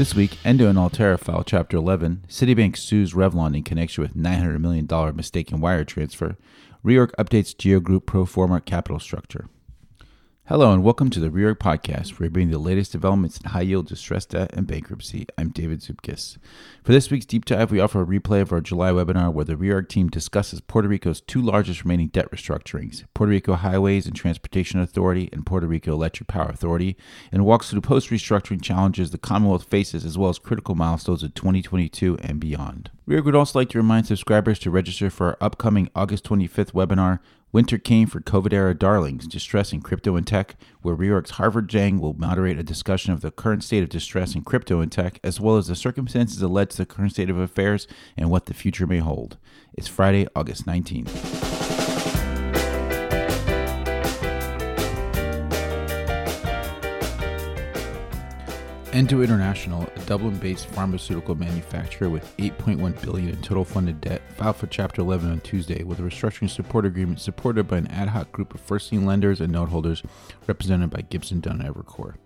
This week, Endo and Altera file Chapter 11. Citibank sues Revlon in connection with $900 million mistaken wire transfer. Reorg updates Geo Group pro forma capital structure. Hello and welcome to the Reorg Podcast, where we bring the latest developments in high yield distressed debt and bankruptcy. I'm David Zupkis. For this week's deep dive, we offer a replay of our July webinar where the Reorg team discusses Puerto Rico's two largest remaining debt restructurings Puerto Rico Highways and Transportation Authority and Puerto Rico Electric Power Authority, and walks through post restructuring challenges the Commonwealth faces as well as critical milestones of 2022 and beyond. Reorg would also like to remind subscribers to register for our upcoming August 25th webinar Winter came for COVID era darlings, distress in crypto and tech, where Reorg's Harvard Jang will moderate a discussion of the current state of distress in crypto and tech, as well as the circumstances that led to the current state of affairs and what the future may hold. It's Friday, August 19th. Endo International, a Dublin-based pharmaceutical manufacturer with 8.1 billion in total funded debt, filed for Chapter 11 on Tuesday with a restructuring support agreement supported by an ad hoc group of first lien lenders and note holders represented by Gibson Dunn and Evercore.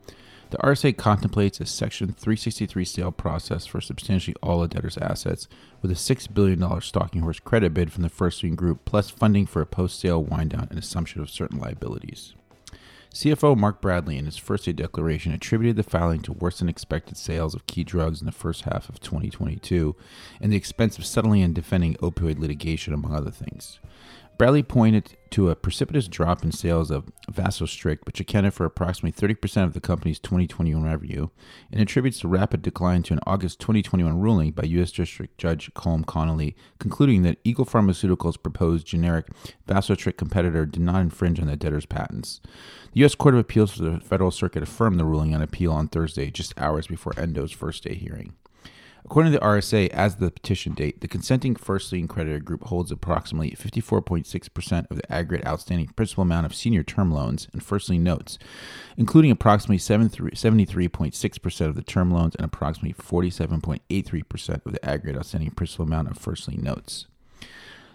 The RSA contemplates a Section 363 sale process for substantially all the debtor's assets, with a $6 billion stalking horse credit bid from the first lien group, plus funding for a post sale wind down and assumption of certain liabilities. CFO Mark Bradley, in his first day declaration, attributed the filing to worse than expected sales of key drugs in the first half of 2022 and the expense of settling and defending opioid litigation, among other things. Bradley pointed to a precipitous drop in sales of Vasostrict, which accounted for approximately 30% of the company's 2021 revenue, and attributes the rapid decline to an August 2021 ruling by U.S. District Judge Colm Connolly, concluding that Eagle Pharmaceuticals' proposed generic Vasostrict competitor did not infringe on the debtor's patents. The U.S. Court of Appeals for the Federal Circuit affirmed the ruling on appeal on Thursday, just hours before Endo's first day hearing. According to the RSA, as of the petition date, the consenting first lien creditor group holds approximately 54.6% of the aggregate outstanding principal amount of senior term loans and first lien notes, including approximately 73.6% of the term loans and approximately 47.83% of the aggregate outstanding principal amount of first lien notes.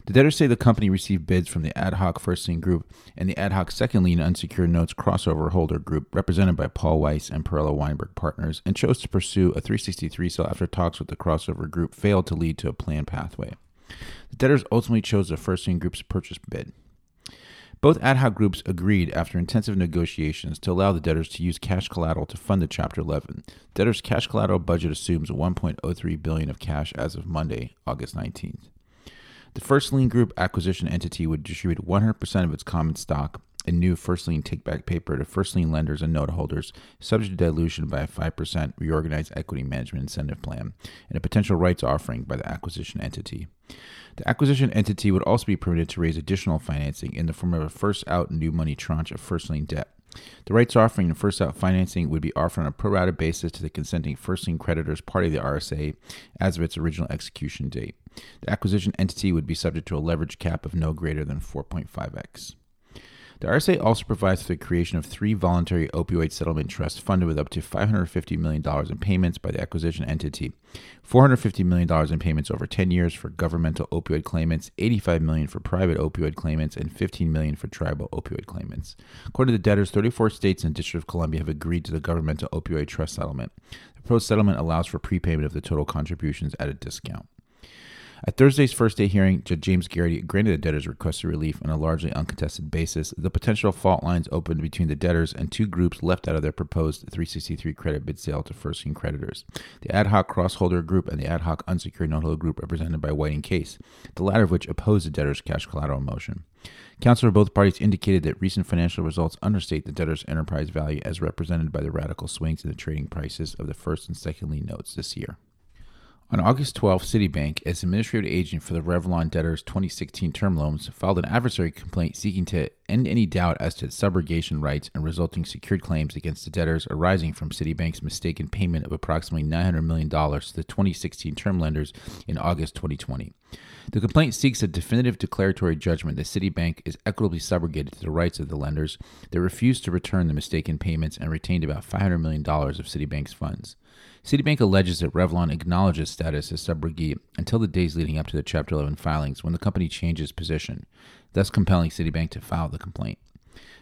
The debtors say the company received bids from the ad hoc first lien group and the ad hoc second lien unsecured notes crossover holder group, represented by Paul Weiss and Perella Weinberg partners, and chose to pursue a 363 sale after talks with the crossover group failed to lead to a planned pathway. The debtors ultimately chose the first lien group's purchase bid. Both ad hoc groups agreed after intensive negotiations to allow the debtors to use cash collateral to fund the Chapter 11. Debtors' cash collateral budget assumes 1.03 billion of cash as of Monday, August 19th. The first lien group acquisition entity would distribute 100% of its common stock in new first lien take back paper to first lien lenders and note holders, subject to dilution by a 5% reorganized equity management incentive plan and a potential rights offering by the acquisition entity. The acquisition entity would also be permitted to raise additional financing in the form of a first out new money tranche of first lien debt. The rights offering and first out financing would be offered on a pro rata basis to the consenting first lien creditors party of the RSA as of its original execution date. The acquisition entity would be subject to a leverage cap of no greater than 4.5x. The RSA also provides for the creation of three voluntary opioid settlement trusts funded with up to $550 million in payments by the acquisition entity, $450 million in payments over 10 years for governmental opioid claimants, $85 million for private opioid claimants, and $15 million for tribal opioid claimants. According to the debtors, 34 states and District of Columbia have agreed to the governmental opioid trust settlement. The proposed settlement allows for prepayment of the total contributions at a discount. At Thursday's first day hearing, Judge James Garrity granted the debtors' requested relief on a largely uncontested basis. The potential fault lines opened between the debtors and two groups left out of their proposed 363 credit bid sale to first lien creditors the ad hoc crossholder group and the ad hoc unsecured noteholder group represented by White and Case, the latter of which opposed the debtors' cash collateral motion. Counsel for both parties indicated that recent financial results understate the debtor's enterprise value as represented by the radical swings in the trading prices of the first and second lien notes this year. On August 12, Citibank, as administrative agent for the Revlon debtors' 2016 term loans, filed an adversary complaint seeking to end any doubt as to its subrogation rights and resulting secured claims against the debtors arising from Citibank's mistaken payment of approximately $900 million to the 2016 term lenders in August 2020. The complaint seeks a definitive declaratory judgment that Citibank is equitably subrogated to the rights of the lenders that refused to return the mistaken payments and retained about $500 million of Citibank's funds. Citibank alleges that Revlon acknowledges status as subrogate until the days leading up to the Chapter 11 filings when the company changes position, thus compelling Citibank to file the complaint.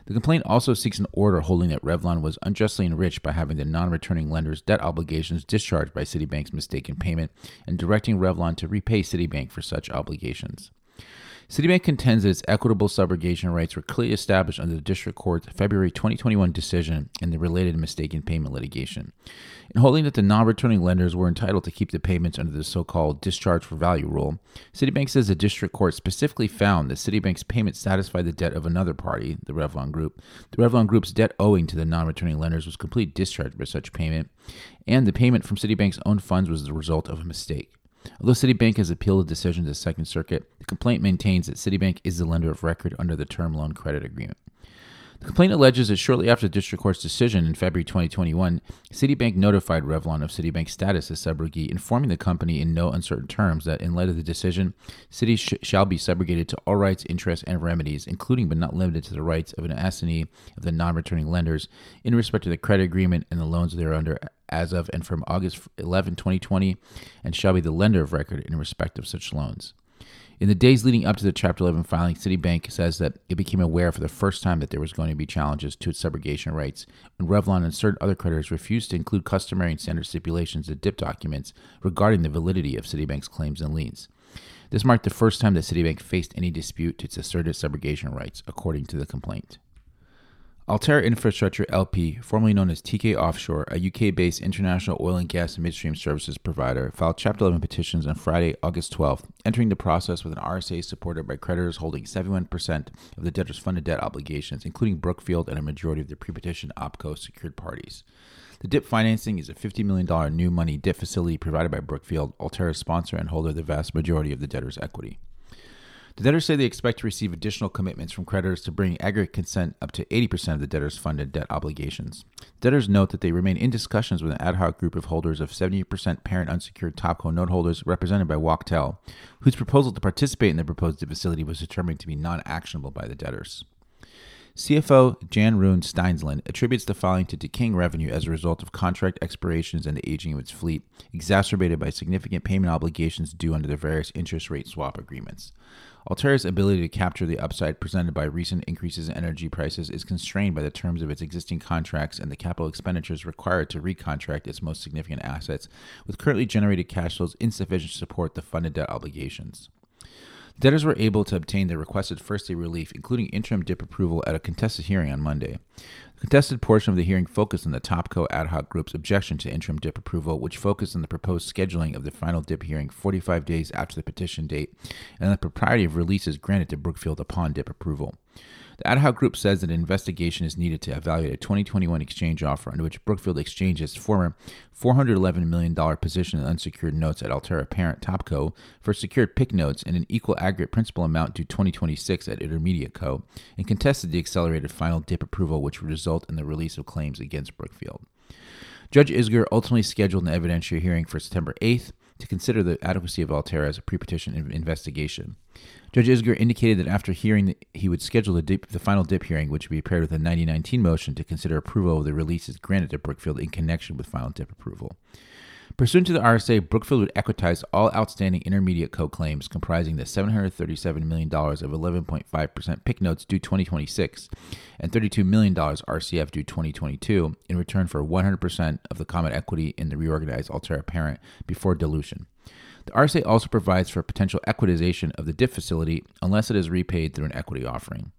The complaint also seeks an order holding that Revlon was unjustly enriched by having the non returning lender's debt obligations discharged by Citibank's mistaken payment and directing Revlon to repay Citibank for such obligations. Citibank contends that its equitable subrogation rights were clearly established under the district court's February 2021 decision in the related mistaken payment litigation. In holding that the non returning lenders were entitled to keep the payments under the so called discharge for value rule, Citibank says the district court specifically found that Citibank's payment satisfied the debt of another party, the Revlon Group. The Revlon Group's debt owing to the non returning lenders was completely discharged by such payment, and the payment from Citibank's own funds was the result of a mistake. Although Citibank has appealed the decision to the Second Circuit, the complaint maintains that Citibank is the lender of record under the term loan credit agreement. The complaint alleges that shortly after the district court's decision in February 2021, Citibank notified Revlon of Citibank's status as subrogee, informing the company in no uncertain terms that in light of the decision, Citi sh- shall be subrogated to all rights, interests, and remedies, including but not limited to the rights of an assignee of the non-returning lenders in respect to the credit agreement and the loans thereunder as of and from August 11, 2020, and shall be the lender of record in respect of such loans. In the days leading up to the Chapter 11 filing, Citibank says that it became aware for the first time that there was going to be challenges to its subrogation rights when Revlon and certain other creditors refused to include customary and standard stipulations in DIP documents regarding the validity of Citibank's claims and liens. This marked the first time that Citibank faced any dispute to its asserted subrogation rights, according to the complaint. Altera Infrastructure LP, formerly known as Teekay Offshore, a UK based international oil and gas and midstream services provider, filed Chapter 11 petitions on Friday, August 12th, entering the process with an RSA supported by creditors holding 71% of the debtor's funded debt obligations, including Brookfield and a majority of the pre petition OPCO secured parties. The DIP financing is a $50 million new money DIP facility provided by Brookfield, Altera's sponsor and holder of the vast majority of the debtor's equity. The debtors say they expect to receive additional commitments from creditors to bring aggregate consent up to 80% of the debtors' funded debt obligations. Debtors note that they remain in discussions with an ad hoc group of holders of 70% parent unsecured Topco note holders represented by Wachtell, whose proposal to participate in the proposed facility was determined to be non actionable by the debtors. CFO Jan Rune Steinsland attributes the filing to decaying revenue as a result of contract expirations and the aging of its fleet, exacerbated by significant payment obligations due under the various interest rate swap agreements. Altera's ability to capture the upside presented by recent increases in energy prices is constrained by the terms of its existing contracts and the capital expenditures required to recontract its most significant assets, with currently generated cash flows insufficient to support the funded debt obligations. Debtors were able to obtain their requested first day relief, including interim DIP approval, at a contested hearing on Monday. The contested portion of the hearing focused on the Topco ad hoc group's objection to interim DIP approval, which focused on the proposed scheduling of the final DIP hearing 45 days after the petition date and the propriety of releases granted to Brookfield upon DIP approval. The ad hoc group says that an investigation is needed to evaluate a 2021 exchange offer under which Brookfield exchanged its former $411 million position in unsecured notes at Altera parent Topco for secured PIK notes in an equal aggregate principal amount due 2026 at Intermediate Co. and contested the accelerated final DIP approval, which would result in the release of claims against Brookfield. Judge Isgur ultimately scheduled an evidentiary hearing for September 8th to consider the adequacy of Altera as a pre-petition investigation. Judge Isgur indicated that after hearing, he would schedule the, dip, the final DIP hearing, which would be paired with a 99 motion to consider approval of the releases granted to Brookfield in connection with final DIP approval. Pursuant to the RSA, Brookfield would equitize all outstanding intermediate co claims comprising the $737 million of 11.5% PIK notes due 2026 and $32 million RCF due 2022 in return for 100% of the common equity in the reorganized Altera parent before dilution. The RSA also provides for potential equitization of the DIP facility unless it is repaid through an equity offering.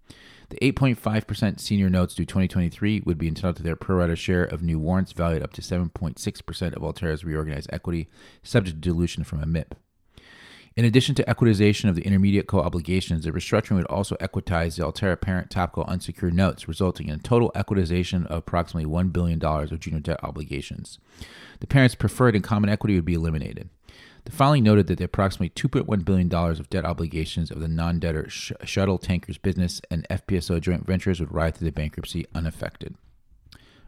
The 8.5% senior notes due 2023 would be entitled to their pro rata share of new warrants valued up to 7.6% of Altera's reorganized equity, subject to dilution from a MIP. In addition to equitization of the intermediate co obligations, the restructuring would also equitize the Altera parent Topco unsecured notes, resulting in a total equitization of approximately $1 billion of junior debt obligations. The parent's preferred and common equity would be eliminated. The filing noted that the approximately $2.1 billion of debt obligations of the non debtor sh- shuttle tankers business and FPSO joint ventures would ride through the bankruptcy unaffected.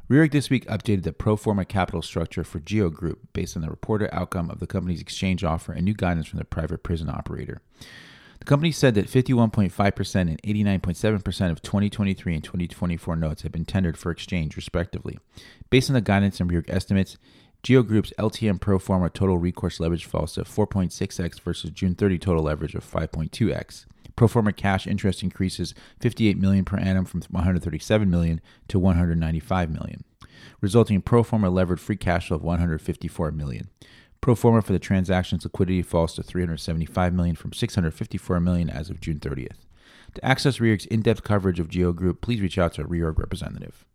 Reorg this week updated the pro forma capital structure for GEO Group based on the reported outcome of the company's exchange offer and new guidance from the private prison operator. The company said that 51.5% and 89.7% of 2023 and 2024 notes had been tendered for exchange, respectively. Based on the guidance and Reorg estimates, Geo Group's LTM pro forma total recourse leverage falls to 4.6x versus June 30 total leverage of 5.2x. Pro forma cash interest increases 58 million per annum from 137 million to 195 million, resulting in pro forma levered free cash flow of 154 million. Pro forma for the transaction's liquidity falls to 375 million from 654 million as of June 30th. To access Reorg's in-depth coverage of Geo Group, please reach out to a Reorg representative.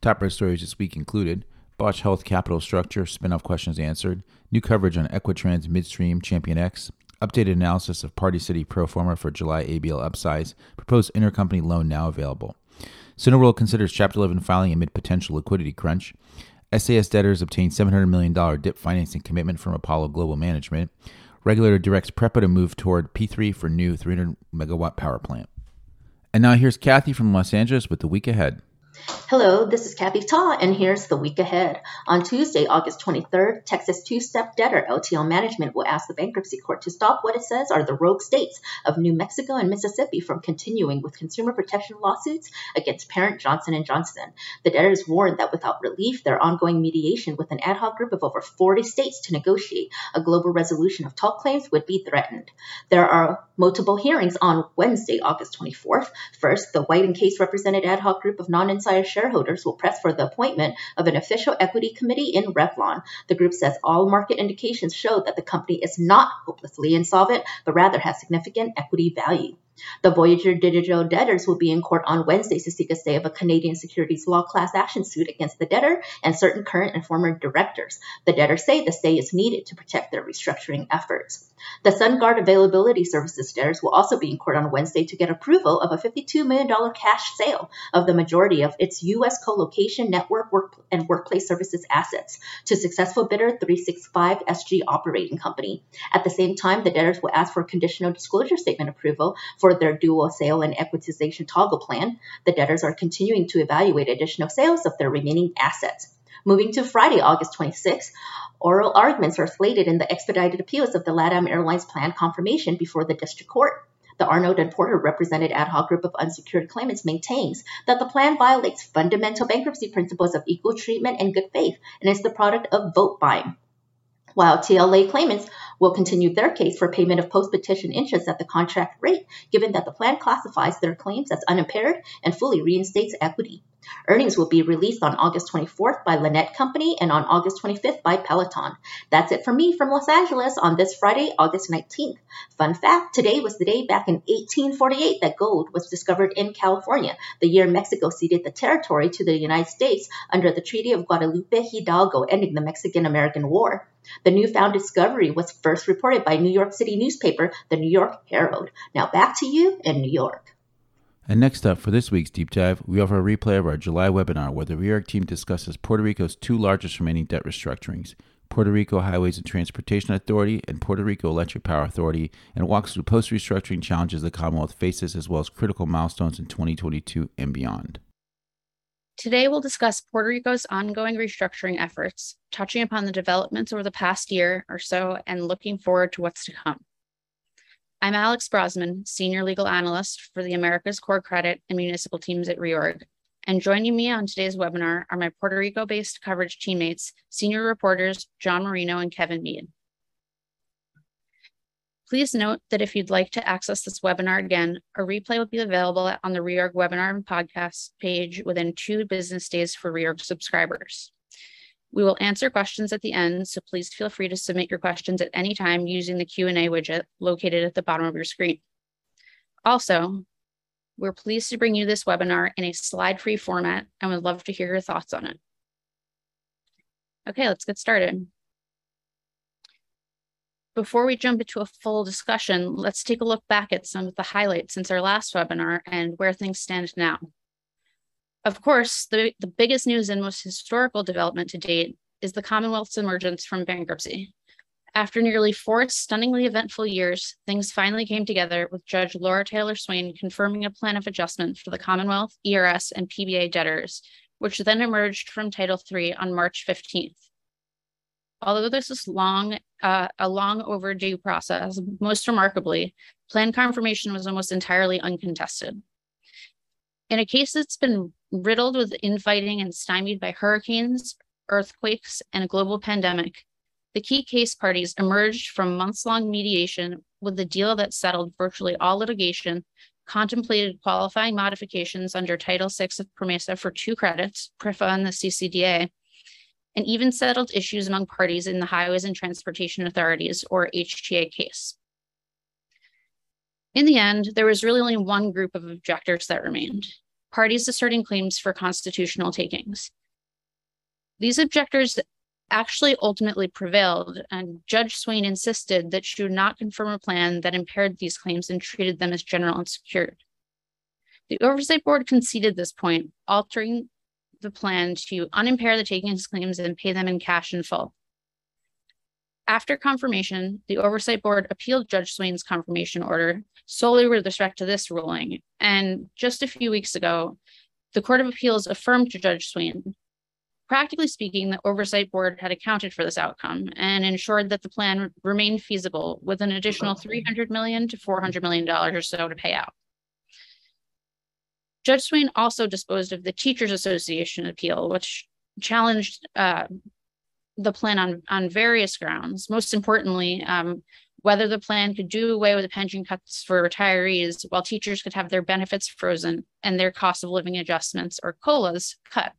Top stories this week included Bausch Health capital structure, spin-off questions answered, new coverage on Equitrans Midstream Champion X, updated analysis of Party City pro forma for July ABL upsize, proposed intercompany loan now available. Cineworld considers Chapter 11 filing amid potential liquidity crunch. SAS debtors obtain $700 million DIP financing commitment from Apollo Global Management. Regulator directs PREPA to move toward P3 for new 300 megawatt power plant. And now here's Kathy from Los Angeles with the week ahead. Hello, this is Kathy Ta, and here's the week ahead. On Tuesday, August 23rd, Texas two step debtor LTL Management will ask the bankruptcy court to stop what it says are the rogue states of New Mexico and Mississippi from continuing with consumer protection lawsuits against parent Johnson & Johnson. The debtors warned that without relief, their ongoing mediation with an ad hoc group of over 40 states to negotiate a global resolution of talc claims would be threatened. There are multiple hearings on Wednesday, August 24th. First, the White and Case represented ad hoc group of non shareholders will press for the appointment of an official equity committee in Revlon. The group says all market indications show that the company is not hopelessly insolvent, but rather has significant equity value. The Voyager Digital debtors will be in court on Wednesday to seek a stay of a Canadian securities law class action suit against the debtor and certain current and former directors. The debtors say the stay is needed to protect their restructuring efforts. The SunGard Availability Services debtors will also be in court on Wednesday to get approval of a $52 million cash sale of the majority of its U.S. co-location network work and workplace services assets to successful bidder 365 SG Operating Company. At the same time, the debtors will ask for conditional disclosure statement approval for for their dual sale and equitization toggle plan, the debtors are continuing to evaluate additional sales of their remaining assets. Moving to Friday, August 26, oral arguments are slated in the expedited appeals of the LATAM Airlines plan confirmation before the district court. The Arnold and Porter represented ad hoc group of unsecured claimants maintains that the plan violates fundamental bankruptcy principles of equal treatment and good faith and is the product of vote buying while TLA claimants will continue their case for payment of post petition interest at the contract rate, given that the plan classifies their claims as unimpaired and fully reinstates equity. Earnings will be released on August 24th by Lannett Company and on August 25th by Peloton. That's it for me from Los Angeles on this Friday, August 19th. Fun fact today was the day back in 1848 that gold was discovered in California, the year Mexico ceded the territory to the United States under the Treaty of Guadalupe Hidalgo, ending the Mexican American War. The newfound discovery was first reported by New York City newspaper, the New York Herald. Now back to you in New York. And next up for this week's deep dive, we offer a replay of our July webinar where the Reorg team discusses Puerto Rico's two largest remaining debt restructurings Puerto Rico Highways and Transportation Authority and Puerto Rico Electric Power Authority, and walks through post restructuring challenges the Commonwealth faces as well as critical milestones in 2022 and beyond. Today, we'll discuss Puerto Rico's ongoing restructuring efforts, touching upon the developments over the past year or so and looking forward to what's to come. I'm Alex Brosman, Senior Legal Analyst for the Americas Core Credit and Municipal teams at Reorg. And joining me on today's webinar are my Puerto Rico based coverage teammates, senior reporters John Marino and Kevin Mead. Please note that if you'd like to access this webinar again, a replay will be available on the Reorg webinar and podcast page within two business days for Reorg subscribers. We will answer questions at the end, so please feel free to submit your questions at any time using the Q&A widget located at the bottom of your screen. Also, we're pleased to bring you this webinar in a slide-free format and would love to hear your thoughts on it. Okay, let's get started. Before we jump into a full discussion, let's take a look back at some of the highlights since our last webinar and where things stand now. Of course, the, the biggest news and most historical development to date is the Commonwealth's emergence from bankruptcy. After nearly four stunningly eventful years, things finally came together with Judge Laura Taylor Swain confirming a plan of adjustment for the Commonwealth, ERS, and PBA debtors, which then emerged from Title III on March 15th. Although this is long, uh, a long overdue process, most remarkably, plan confirmation was almost entirely uncontested. In a case that's been riddled with infighting and stymied by hurricanes, earthquakes, and a global pandemic, the key case parties emerged from months long mediation with a deal that settled virtually all litigation, contemplated qualifying modifications under Title VI of PROMESA for two credits, PRIFA and the CCDA, and even settled issues among parties in the Highways and Transportation Authorities, or HTA case. In the end, there was really only one group of objectors that remained parties asserting claims for constitutional takings. These objectors actually ultimately prevailed, and Judge Swain insisted that she would not confirm a plan that impaired these claims and treated them as general and unsecured. The Oversight Board conceded this point, altering the plan to unimpair the takings claims and pay them in cash in full. After confirmation, the Oversight Board appealed Judge Swain's confirmation order solely with respect to this ruling. And just a few weeks ago, the Court of Appeals affirmed to Judge Swain Practically speaking, the Oversight Board had accounted for this outcome and ensured that the plan remained feasible with an additional 300 million to $400 million or so to pay out. Judge Swain also disposed of the Teachers Association appeal, which challenged uh, the plan on, on various grounds. Most importantly, um, whether the plan could do away with the pension cuts for retirees while teachers could have their benefits frozen and their cost of living adjustments or COLAs cut.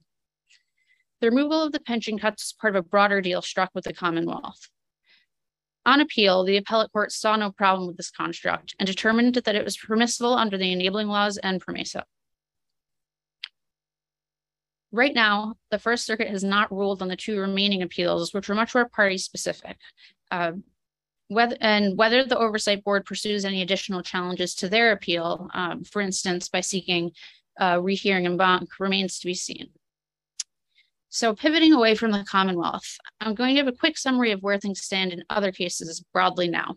The removal of the pension cuts is part of a broader deal struck with the Commonwealth. On appeal, the appellate court saw no problem with this construct and determined that it was permissible under the enabling laws and PROMESA. Right now, the First Circuit has not ruled on the two remaining appeals, which were much more party specific. Uh, whether, and whether the Oversight Board pursues any additional challenges to their appeal, um, for instance, by seeking uh, rehearing en banc, remains to be seen. So pivoting away from the Commonwealth, I'm going to give a quick summary of where things stand in other cases broadly now.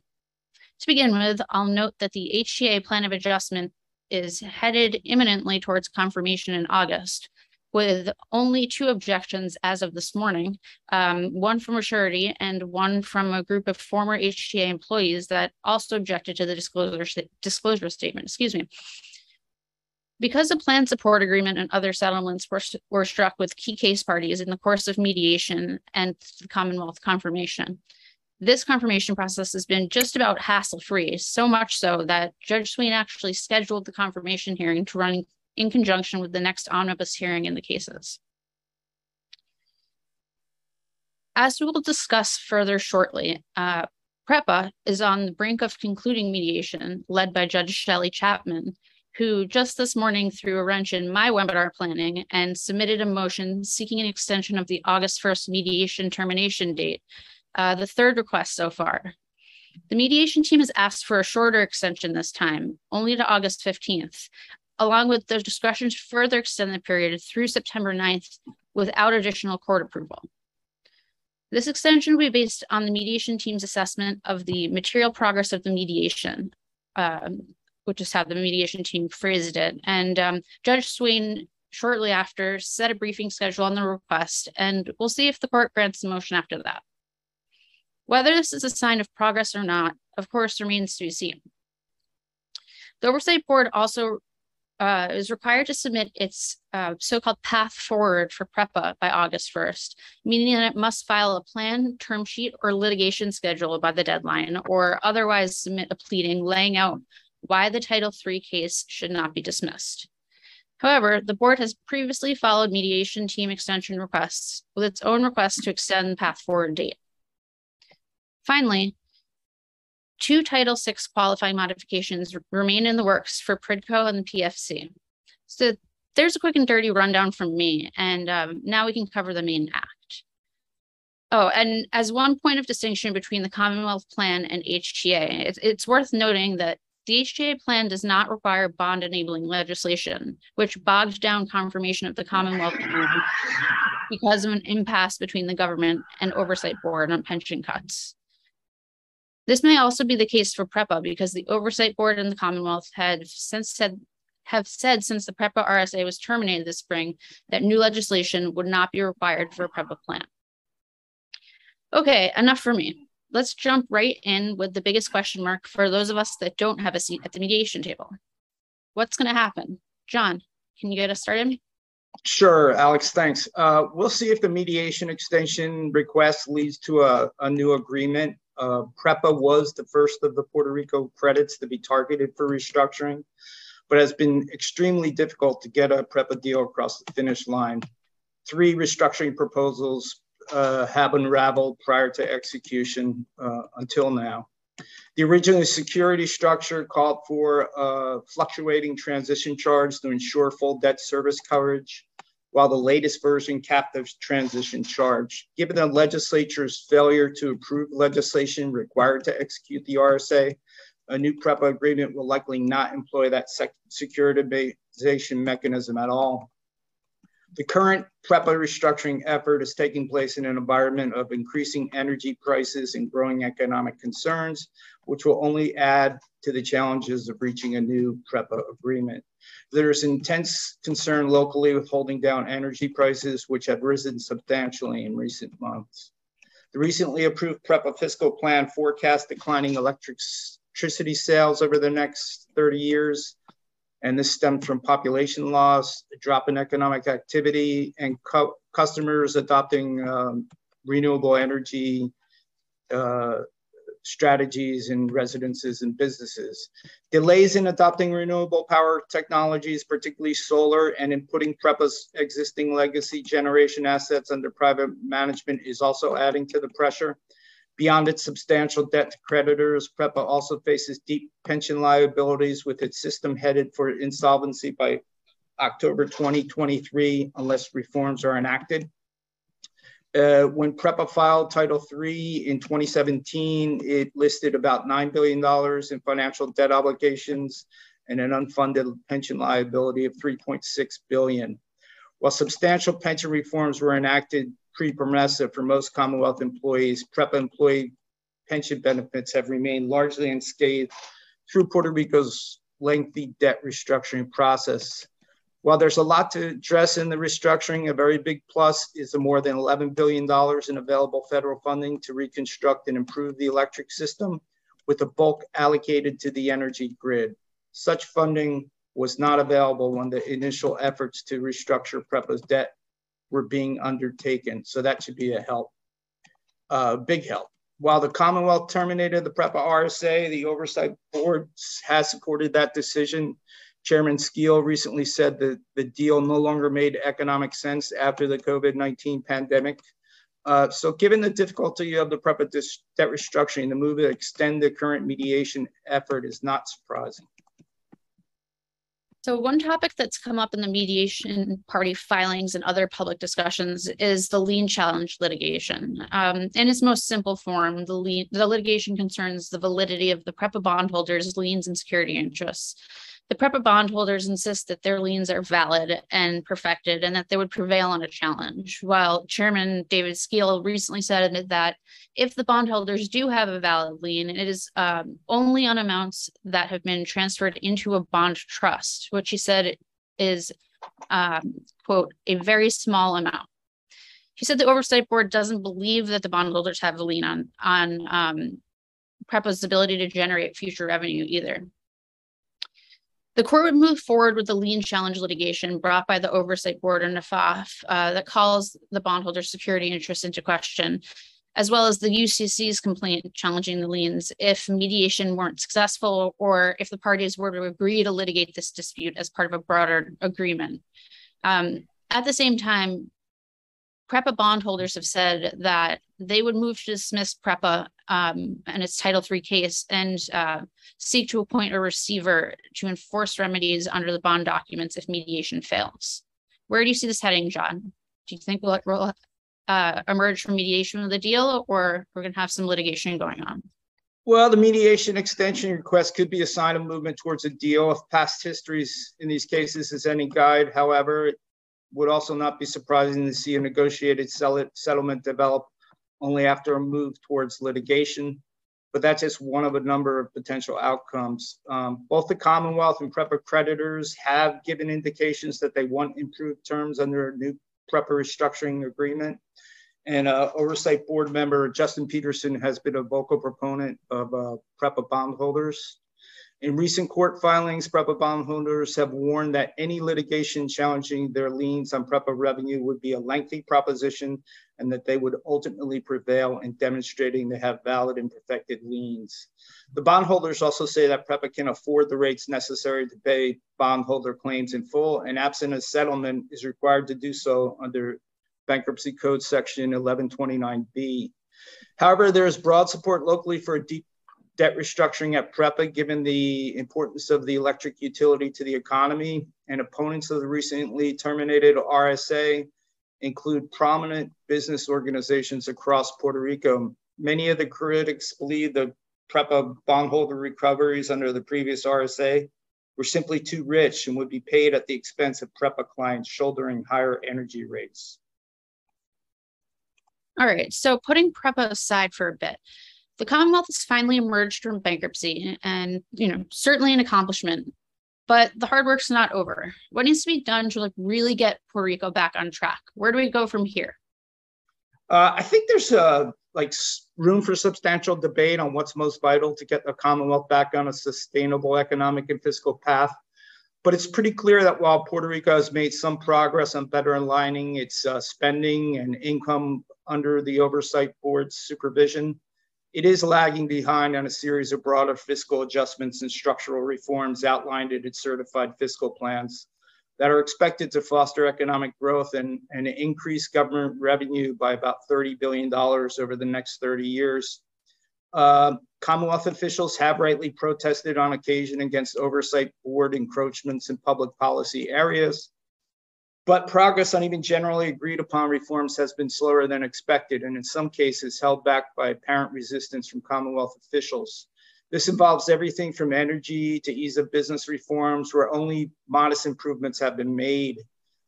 To begin with, I'll note that the HTA plan of adjustment is headed imminently towards confirmation in August, with only two objections as of this morning, um, one from a surety and one from a group of former HTA employees that also objected to the disclosure, disclosure statement, excuse me. Because the plan support agreement and other settlements were, were struck with key case parties in the course of mediation and Commonwealth confirmation, this confirmation process has been just about hassle free, so much so that Judge Swain actually scheduled the confirmation hearing to run in conjunction with the next omnibus hearing in the cases. As we will discuss further shortly, uh, PREPA is on the brink of concluding mediation led by Judge Shelley Chapman who just this morning threw a wrench in my webinar planning and submitted a motion seeking an extension of the August 1st mediation termination date, uh, the third request so far. The mediation team has asked for a shorter extension this time, only to August 15th, along with the discretion to further extend the period through September 9th without additional court approval. This extension will be based on the mediation team's assessment of the material progress of the mediation, um, which is how the mediation team phrased it. And um, Judge Swain shortly after set a briefing schedule on the request, and we'll see if the court grants the motion after that. Whether this is a sign of progress or not, of course, remains to be seen. The Oversight Board also uh, is required to submit its uh, so-called path forward for PREPA by August 1st, meaning that it must file a plan, term sheet, or litigation schedule by the deadline, or otherwise submit a pleading laying out why the Title III case should not be dismissed. However, the board has previously followed mediation team extension requests with its own request to extend path forward date. Finally, two Title VI qualifying modifications remain in the works for PRIDCO and the PFC. So there's a quick and dirty rundown from me, and um, now we can cover the main act. Oh, and as one point of distinction between the Commonwealth Plan and HTA, it's, it's worth noting that the HTA plan does not require bond enabling legislation, which bogged down confirmation of the Commonwealth plan because of an impasse between the government and oversight board on pension cuts. This may also be the case for PREPA because the oversight board and the Commonwealth had since said have said since the PREPA RSA was terminated this spring that new legislation would not be required for a PREPA plan. Okay, enough for me let's jump right in with the biggest question mark for those of us that don't have a seat at the mediation table. What's going to happen? John, can you get us started? Sure, Alex, thanks. Uh, we'll see if the mediation extension request leads to a, a new agreement. Uh, PREPA was the first of the Puerto Rico credits to be targeted for restructuring, but has been extremely difficult to get a PREPA deal across the finish line. Three restructuring proposals uh, have unraveled prior to execution uh, until now. The original security structure called for a fluctuating transition charge to ensure full debt service coverage, while the latest version capped the transition charge. Given the legislature's failure to approve legislation required to execute the RSA, a new PREPA agreement will likely not employ that securitization mechanism at all. The current PREPA restructuring effort is taking place in an environment of increasing energy prices and growing economic concerns, which will only add to the challenges of reaching a new PREPA agreement. There is intense concern locally with holding down energy prices, which have risen substantially in recent months. The recently approved PREPA fiscal plan forecasts declining electricity sales over the next 30 years and this stemmed from population loss, a drop in economic activity, and co- customers adopting um, renewable energy uh, strategies in residences and businesses. Delays in adopting renewable power technologies, particularly solar, and in putting PREPA's existing legacy generation assets under private management is also adding to the pressure. Beyond its substantial debt to creditors, PREPA also faces deep pension liabilities with its system headed for insolvency by October 2023 unless reforms are enacted. Uh, when PREPA filed Title III in 2017, it listed about $9 billion in financial debt obligations and an unfunded pension liability of 3.6 billion. While substantial pension reforms were enacted pre-PROMESA for most Commonwealth employees, PREPA employee pension benefits have remained largely unscathed through Puerto Rico's lengthy debt restructuring process. While there's a lot to address in the restructuring, a very big plus is the more than $11 billion in available federal funding to reconstruct and improve the electric system, with the bulk allocated to the energy grid. Such funding was not available when the initial efforts to restructure PREPA's debt were being undertaken. So that should be a help, uh, big help. While the Commonwealth terminated the PREPA RSA, the Oversight Board has supported that decision. Chairman Skeel recently said that the deal no longer made economic sense after the COVID 19 pandemic. Uh, so, given the difficulty of the PREPA debt restructuring, the move to extend the current mediation effort is not surprising. So, one topic that's come up in the mediation party filings and other public discussions is the lien challenge litigation. Um, in its most simple form, the, lien, the litigation concerns the validity of the PREPA bondholders' liens and security interests. The PREPA bondholders insist that their liens are valid and perfected and that they would prevail on a challenge, while Chairman David Skeel recently said that if the bondholders do have a valid lien, it is um, only on amounts that have been transferred into a bond trust, which he said is, um, quote, a very small amount. He said the oversight board doesn't believe that the bondholders have a lien on on um, PREPA's ability to generate future revenue either. The court would move forward with the lien challenge litigation brought by the Oversight Board or AAFAF uh, that calls the bondholder's security interest into question, as well as the UCC's complaint challenging the liens if mediation weren't successful or if the parties were to agree to litigate this dispute as part of a broader agreement. Um, at the same time, PREPA bondholders have said that they would move to dismiss PREPA um, and its Title III case and uh, seek to appoint a receiver to enforce remedies under the bond documents if mediation fails. Where do you see this heading, John? Do you think we'll, we'll uh, emerge from mediation with a deal or we're going to have some litigation going on? Well, the mediation extension request could be a sign of movement towards a deal. If past histories in these cases is any guide, however, it would also not be surprising to see a negotiated settlement develop only after a move towards litigation. But that's just one of a number of potential outcomes. Um, both the Commonwealth and PREPA creditors have given indications that they want improved terms under a new PREPA restructuring agreement. And uh, Oversight Board member Justin Peterson has been a vocal proponent of uh, PREPA bondholders In recent court filings, PREPA bondholders have warned that any litigation challenging their liens on PREPA revenue would be a lengthy proposition and that they would ultimately prevail in demonstrating they have valid and perfected liens. The bondholders also say that PREPA can afford the rates necessary to pay bondholder claims in full, and absent a settlement is required to do so under Bankruptcy Code Section 1129B. However, there is broad support locally for a deep debt restructuring at PREPA, given the importance of the electric utility to the economy, and opponents of the recently terminated RSA include prominent business organizations across Puerto Rico. Many of the critics believe the PREPA bondholder recoveries under the previous RSA were simply too rich and would be paid at the expense of PREPA clients shouldering higher energy rates. All right, so putting PREPA aside for a bit, the Commonwealth has finally emerged from bankruptcy and, you know, certainly an accomplishment, but the hard work's not over. What needs to be done to like really get Puerto Rico back on track? Where do we go from here? Uh, I think there's a like room for substantial debate on what's most vital to get the Commonwealth back on a sustainable economic and fiscal path. But it's pretty clear that while Puerto Rico has made some progress on better aligning its uh, spending and income under the Oversight Board's supervision, it is lagging behind on a series of broader fiscal adjustments and structural reforms outlined in its certified fiscal plans that are expected to foster economic growth and, and increase government revenue by about $30 billion over the next 30 years. Uh, Commonwealth officials have rightly protested on occasion against oversight board encroachments in public policy areas. But progress on even generally agreed upon reforms has been slower than expected, and in some cases held back by apparent resistance from Commonwealth officials. This involves everything from energy to ease of business reforms, where only modest improvements have been made.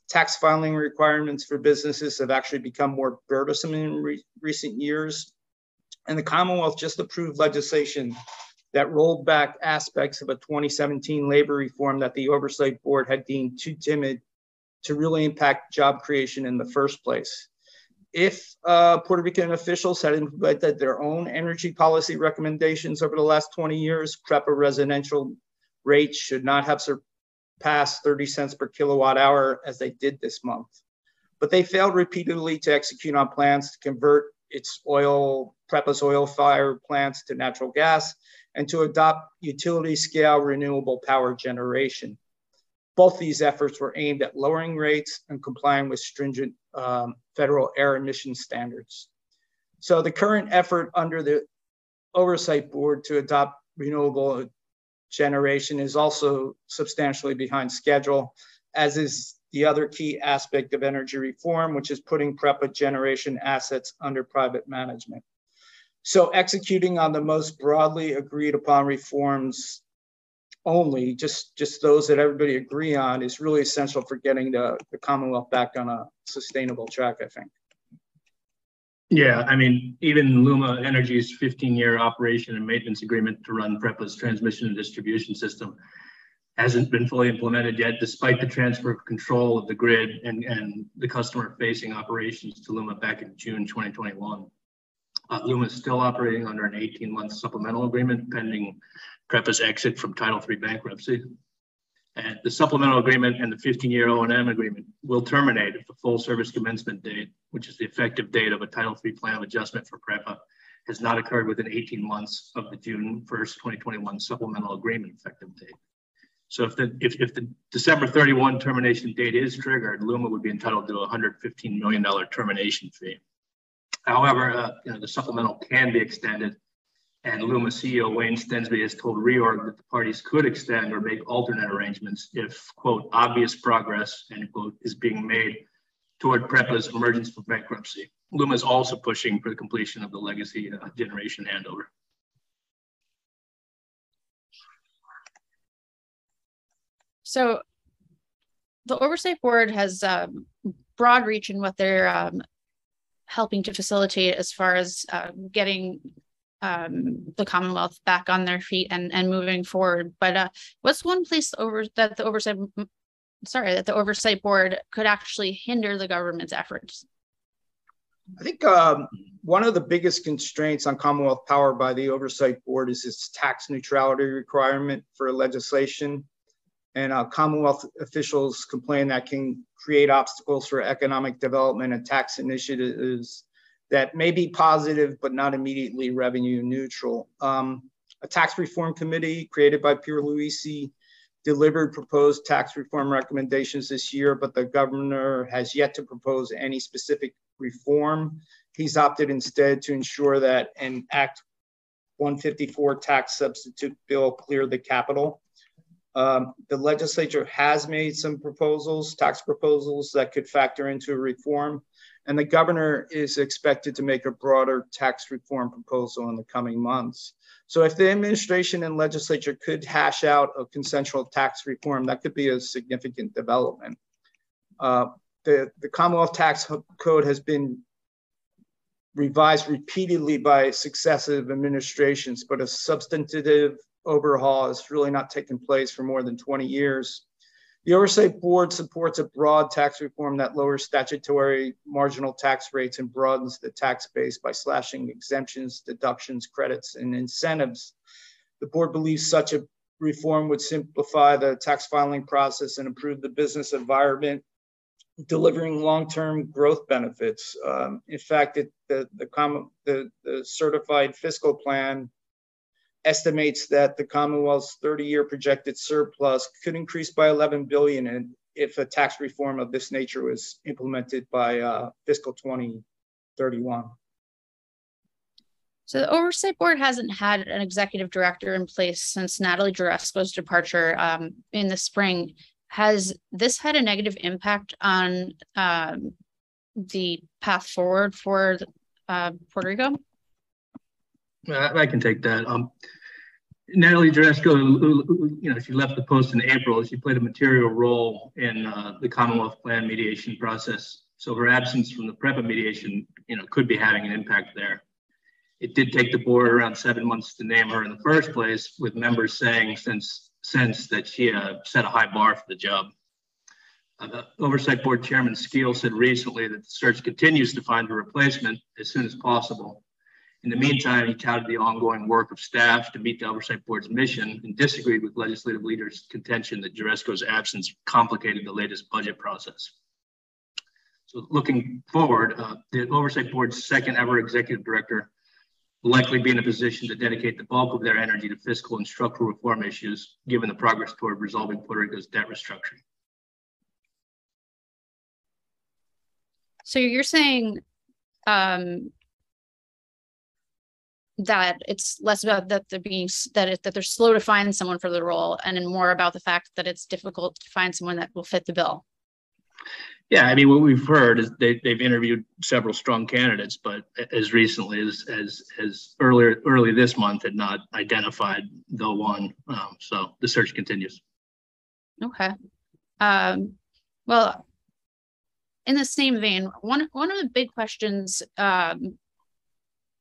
Tax filing requirements for businesses have actually become more burdensome in re- recent years. And the Commonwealth just approved legislation that rolled back aspects of a 2017 labor reform that the Oversight Board had deemed too timid to really impact job creation in the first place. If uh, Puerto Rican officials had implemented their own energy policy recommendations over the last 20 years, PREPA residential rates should not have surpassed 30 cents per kilowatt hour as they did this month. But they failed repeatedly to execute on plans to convert its oil, PREPA's oil fire plants to natural gas and to adopt utility scale renewable power generation. Both these efforts were aimed at lowering rates and complying with stringent um, federal air emission standards. So the current effort under the Oversight Board to adopt renewable generation is also substantially behind schedule, as is the other key aspect of energy reform, which is putting PREPA generation assets under private management. So executing on the most broadly agreed upon reforms only, just just those that everybody agree on, is really essential for getting the, the Commonwealth back on a sustainable track, I think. Yeah, I mean, even Luma Energy's 15-year operation and maintenance agreement to run PREPA's transmission and distribution system hasn't been fully implemented yet, despite the transfer of control of the grid and, and the customer-facing operations to Luma back in June 2021. Uh, Luma is still operating under an 18-month supplemental agreement pending PREPA's exit from Title III bankruptcy. And the supplemental agreement and the 15-year O&M agreement will terminate if the full service commencement date, which is the effective date of a Title III plan of adjustment for PREPA, has not occurred within 18 months of the June 1st, 2021 supplemental agreement effective date. So if the if, if the December 31 termination date is triggered, Luma would be entitled to a $115 million termination fee. However, uh, you know, the supplemental can be extended and Luma CEO Wayne Stensby has told Reorg that the parties could extend or make alternate arrangements if, quote, obvious progress, end quote, is being made toward PREPA's emergence from bankruptcy. Luma is also pushing for the completion of the legacy uh, generation handover. So the Oversight Board has um, broad reach in what they're um, helping to facilitate as far as uh, getting um, the Commonwealth back on their feet and and moving forward. But uh, what's one place over that the oversight sorry that the oversight board could actually hinder the government's efforts? I think um, one of the biggest constraints on Commonwealth power by the Oversight Board is its tax neutrality requirement for legislation. And uh, Commonwealth officials complain that can create obstacles for economic development and tax initiatives that may be positive but not immediately revenue neutral. Um, a tax reform committee created by Pierluisi delivered proposed tax reform recommendations this year, but the governor has yet to propose any specific reform. He's opted instead to ensure that an Act 154 tax substitute bill clear the Capitol. Um, the legislature has made some proposals, tax proposals that could factor into a reform, and the governor is expected to make a broader tax reform proposal in the coming months. So if the administration and legislature could hash out a consensual tax reform, that could be a significant development. Uh, the, the Commonwealth Tax Code has been revised repeatedly by successive administrations, but a substantive overhaul has really not taken place for more than 20 years. The Oversight Board supports a broad tax reform that lowers statutory marginal tax rates and broadens the tax base by slashing exemptions, deductions, credits, and incentives. The board believes such a reform would simplify the tax filing process and improve the business environment, delivering long-term growth benefits. Um, in fact, it, the, the, the, the certified fiscal plan estimates that the Commonwealth's 30-year projected surplus could increase by 11 billion if a tax reform of this nature was implemented by uh, fiscal 2031. So the Oversight Board hasn't had an executive director in place since Natalie Jaresko's departure um, in the spring. Has this had a negative impact on um, the path forward for uh, Puerto Rico? I can take that. Um, Natalie Jaresko, you know, she left the post in April. She played a material role in uh, the Commonwealth Plan mediation process. So her absence from the PREPA mediation, you know, could be having an impact there. It did take the board around seven months to name her in the first place, with members saying since since that she uh, set a high bar for the job. Uh, Oversight Board Chairman Skeel said recently that the search continues to find a replacement as soon as possible. In the meantime, he touted the ongoing work of staff to meet the Oversight Board's mission and disagreed with legislative leaders' contention that Jaresko's absence complicated the latest budget process. So looking forward, uh, the Oversight Board's second ever executive director will likely be in a position to dedicate the bulk of their energy to fiscal and structural reform issues, given the progress toward resolving Puerto Rico's debt restructuring. So you're saying um, that it's less about that they're being that it, that they're slow to find someone for the role and then more about the fact that it's difficult to find someone that will fit the bill. Yeah i mean what we've heard is they, they've interviewed several strong candidates but as recently as as as earlier early this month had not identified the one um, so the search continues. Okay. Um, well in the same vein one one of the big questions um,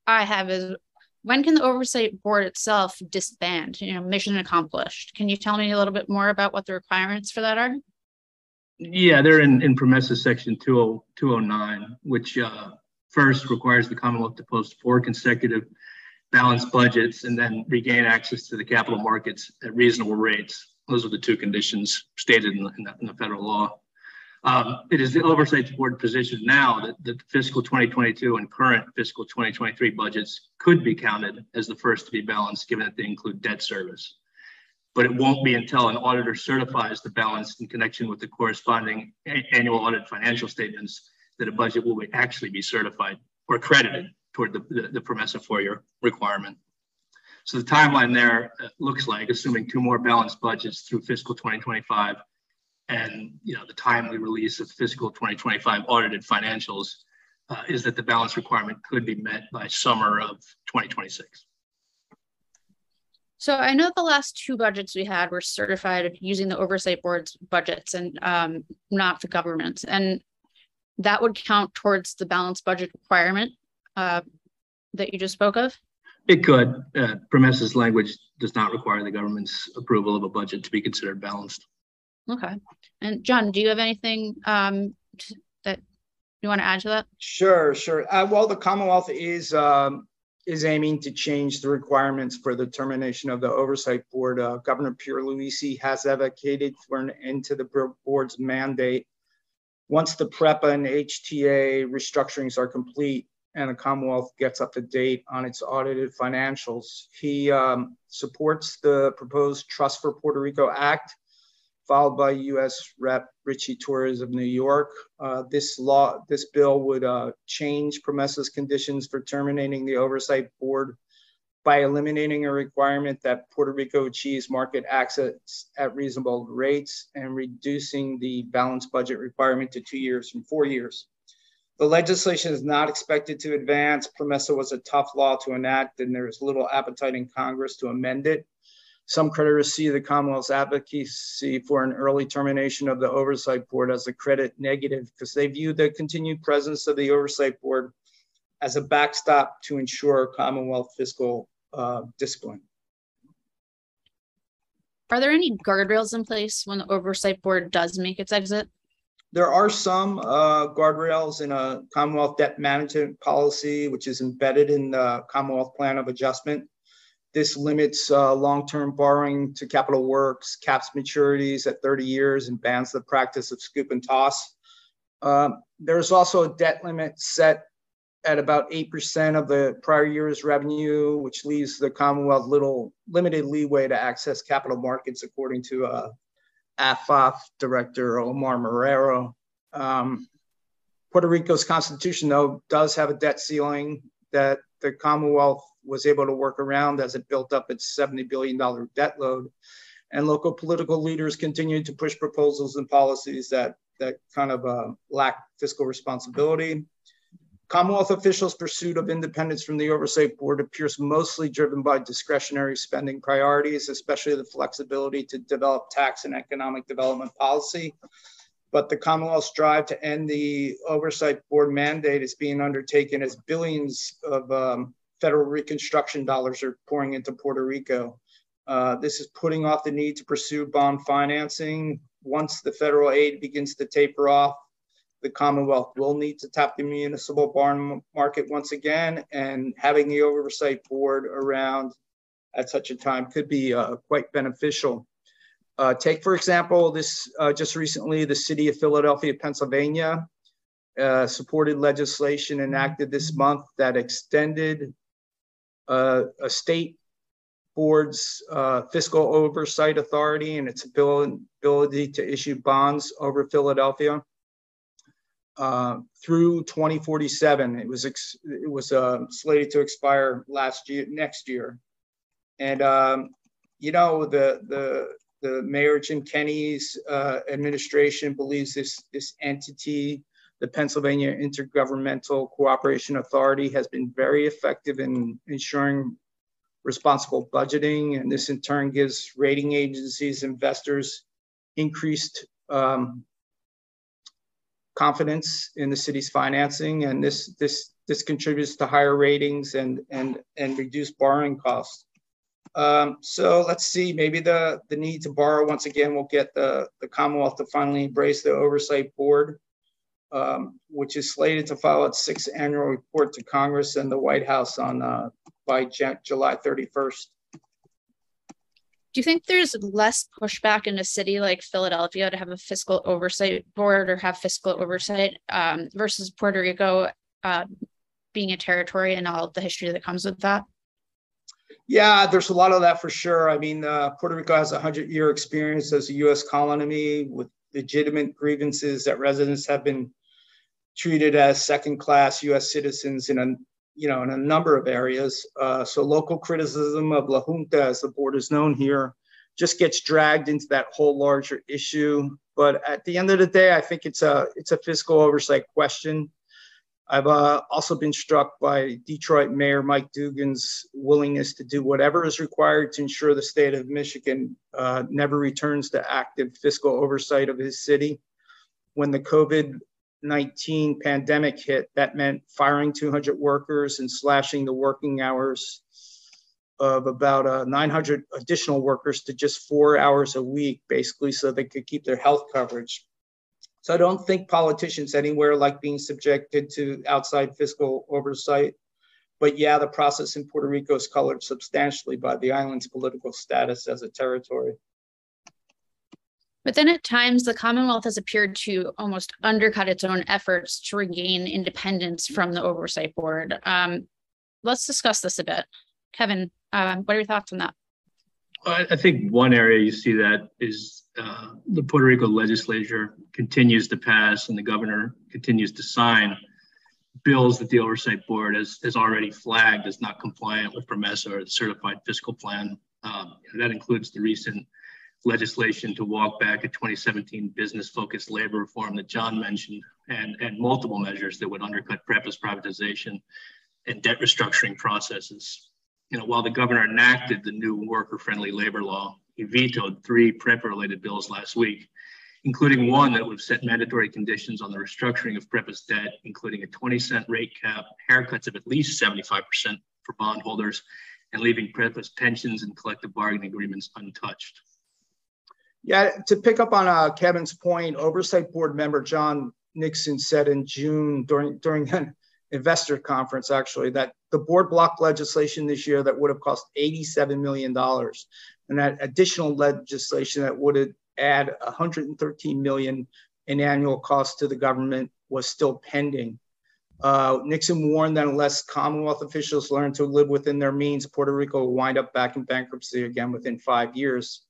I have is when can the oversight board itself disband you know mission accomplished? Can you tell me a little bit more about what the requirements for that are? Yeah they're in, in PROMESA section 20, 209 which uh, first requires the commonwealth to post four consecutive balanced budgets and then regain access to the capital markets at reasonable rates. Those are the two conditions stated in the, in the, in the federal law um, it is the oversight board position now that the fiscal 2022 and current fiscal 2023 budgets could be counted as the first to be balanced, given that they include debt service. But it won't be until an auditor certifies the balance in connection with the corresponding annual audit financial statements that a budget will actually be certified or credited toward the, the, the PROMESA four-year requirement. So the timeline there uh, looks like, assuming two more balanced budgets through fiscal 2025, and you know the timely release of fiscal 2025 audited financials uh, is that the balance requirement could be met by summer of 2026. So I know the last two budgets we had were certified using the oversight board's budgets and um, not the government's, and that would count towards the balanced budget requirement uh, that you just spoke of. It could. Uh, PROMESA's language does not require the government's approval of a budget to be considered balanced. Okay. And John, do you have anything um, that You want to add to that? Sure, sure. Uh, well, the Commonwealth is um, is aiming to change the requirements for the termination of the oversight board. Uh, Governor Pierluisi has advocated for an end to the board's mandate. Once the PREPA and HTA restructurings are complete and the Commonwealth gets up to date on its audited financials, he um, supports the proposed Trust for Puerto Rico Act followed by U.S. Rep. Richie Torres of New York. Uh, this law, this bill would uh, change PROMESA's conditions for terminating the oversight board by eliminating a requirement that Puerto Rico achieves market access at reasonable rates and reducing the balanced budget requirement to two years from four years. The legislation is not expected to advance. PROMESA was a tough law to enact, and there is little appetite in Congress to amend it. Some creditors see the Commonwealth's advocacy for an early termination of the Oversight Board as a credit negative because they view the continued presence of the Oversight Board as a backstop to ensure Commonwealth fiscal uh, discipline. Are there any guardrails in place when the Oversight Board does make its exit? There are some uh, guardrails in a Commonwealth debt management policy, which is embedded in the Commonwealth Plan of Adjustment. This limits uh, long-term borrowing to capital works, caps maturities at 30 years, and bans the practice of scoop and toss. Um, there's also a debt limit set at about 8% of the prior year's revenue, which leaves the Commonwealth little limited leeway to access capital markets, according to uh, AAFAF Director Omar Marrero. Um, Puerto Rico's constitution, though, does have a debt ceiling that the Commonwealth was able to work around as it built up its $70 billion debt load. And local political leaders continued to push proposals and policies that, that kind of uh, lack fiscal responsibility. Commonwealth officials' pursuit of independence from the Oversight Board appears mostly driven by discretionary spending priorities, especially the flexibility to develop tax and economic development policy. But the Commonwealth's drive to end the Oversight Board mandate is being undertaken as billions of um, federal reconstruction dollars are pouring into Puerto Rico. Uh, this is putting off the need to pursue bond financing. Once the federal aid begins to taper off, the Commonwealth will need to tap the municipal bond market once again, and having the oversight board around at such a time could be uh, quite beneficial. Uh, take, for example, this uh, just recently, the city of Philadelphia, Pennsylvania, uh, supported legislation enacted this month that extended uh, a state board's uh, fiscal oversight authority and its ability to issue bonds over Philadelphia uh, through 2047. It was it was uh, slated to expire last year, next year, and um, you know the the the mayor Jim Kenney's uh, administration believes this this entity the Pennsylvania Intergovernmental Cooperation Authority has been very effective in ensuring responsible budgeting, and this in turn gives rating agencies, investors increased um, confidence in the city's financing, and this this this contributes to higher ratings and and and reduced borrowing costs. Um, so let's see, maybe the the need to borrow once again will get the the Commonwealth to finally embrace the oversight board um, which is slated to file its sixth annual report to Congress and the White House on uh, by J- July 31st. Do you think there's less pushback in a city like Philadelphia to have a fiscal oversight board or have fiscal oversight um, versus Puerto Rico uh, being a territory and all the history that comes with that? Yeah, there's a lot of that for sure. I mean, uh, Puerto Rico has a 100 year experience as a U.S. colony with legitimate grievances that residents have been treated as second class U.S. citizens in a you know in a number of areas. Uh, so local criticism of La Junta, as the board is known here, just gets dragged into that whole larger issue. But at the end of the day, I think it's a it's a fiscal oversight question. I've uh, also been struck by Detroit Mayor Mike Duggan's willingness to do whatever is required to ensure the state of Michigan uh, never returns to active fiscal oversight of his city. When the COVID 19 pandemic hit, that meant firing 200 workers and slashing the working hours of about uh, 900 additional workers to just four hours a week, basically, so they could keep their health coverage. So I don't think politicians anywhere like being subjected to outside fiscal oversight. But yeah, the process in Puerto Rico is colored substantially by the island's political status as a territory. But then at times, the Commonwealth has appeared to almost undercut its own efforts to regain independence from the Oversight Board. Um, let's discuss this a bit. Kevin, uh, what are your thoughts on that? I think one area you see that is uh, the Puerto Rico legislature continues to pass and the governor continues to sign bills that the Oversight Board has, has already flagged as not compliant with PROMESA or the Certified Fiscal Plan. Um, that includes the recent legislation to walk back a 2017 business focused labor reform that John mentioned and, and multiple measures that would undercut PREPA's privatization and debt restructuring processes. You know, while the governor enacted the new worker friendly labor law, he vetoed three PREPA related bills last week, including one that would set mandatory conditions on the restructuring of PREPA's debt, including a 20 cent rate cap, haircuts of at least 75% for bondholders, and leaving PREPA's pensions and collective bargaining agreements untouched. Yeah, to pick up on uh, Kevin's point, Oversight Board member John Nixon said in June during during an investor conference actually that the board blocked legislation this year that would have cost $87 million and that additional legislation that would add 113 million in annual costs to the government was still pending. Uh, Nixon warned that unless Commonwealth officials learn to live within their means, Puerto Rico will wind up back in bankruptcy again within five years.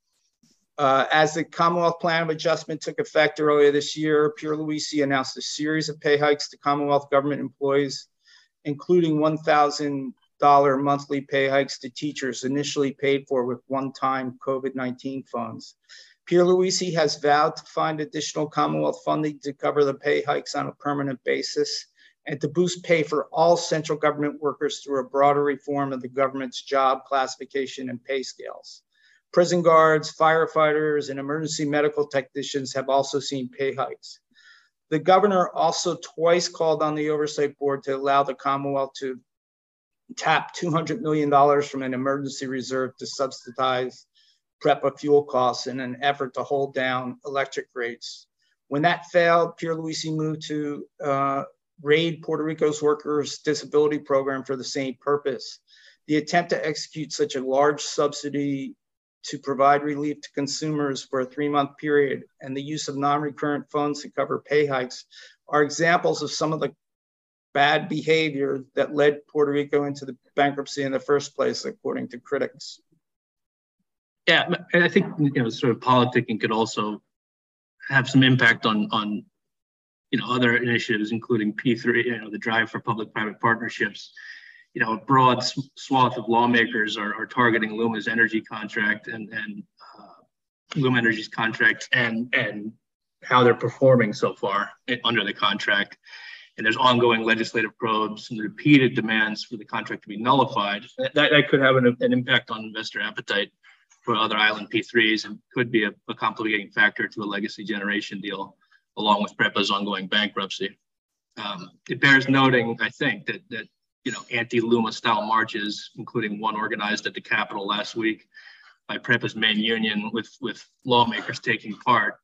Uh, as the Commonwealth Plan of Adjustment took effect earlier this year, Pierluisi announced a series of pay hikes to Commonwealth government employees, including $1,000 monthly pay hikes to teachers, initially paid for with one time COVID 19 funds. Pierluisi has vowed to find additional Commonwealth funding to cover the pay hikes on a permanent basis and to boost pay for all central government workers through a broader reform of the government's job classification and pay scales. Prison guards, firefighters, and emergency medical technicians have also seen pay hikes. The governor also twice called on the oversight board to allow the Commonwealth to tap $200 million from an emergency reserve to subsidize PREPA fuel costs in an effort to hold down electric rates. When that failed, Pierluisi moved to uh, raid Puerto Rico's workers' disability program for the same purpose. The attempt to execute such a large subsidy to provide relief to consumers for a three month period and the use of non recurrent funds to cover pay hikes are examples of some of the bad behavior that led Puerto Rico into the bankruptcy in the first place, according to critics. Yeah, I think you know, sort of politicking could also have some impact on on you know other initiatives, including P3, you know, the drive for public-private partnerships you know, a broad swath of lawmakers are, are targeting Luma's energy contract and, and uh, Luma Energy's contract and, and how they're performing so far under the contract. And there's ongoing legislative probes and repeated demands for the contract to be nullified. That, that could have an, an impact on investor appetite for other island P3s and could be a, a complicating factor to a legacy generation deal, along with PREPA's ongoing bankruptcy. Um, it bears noting, I think, that, that you know, anti-Luma style marches, including one organized at the Capitol last week by PREPA's main union with, with lawmakers taking part.